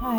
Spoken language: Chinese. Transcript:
太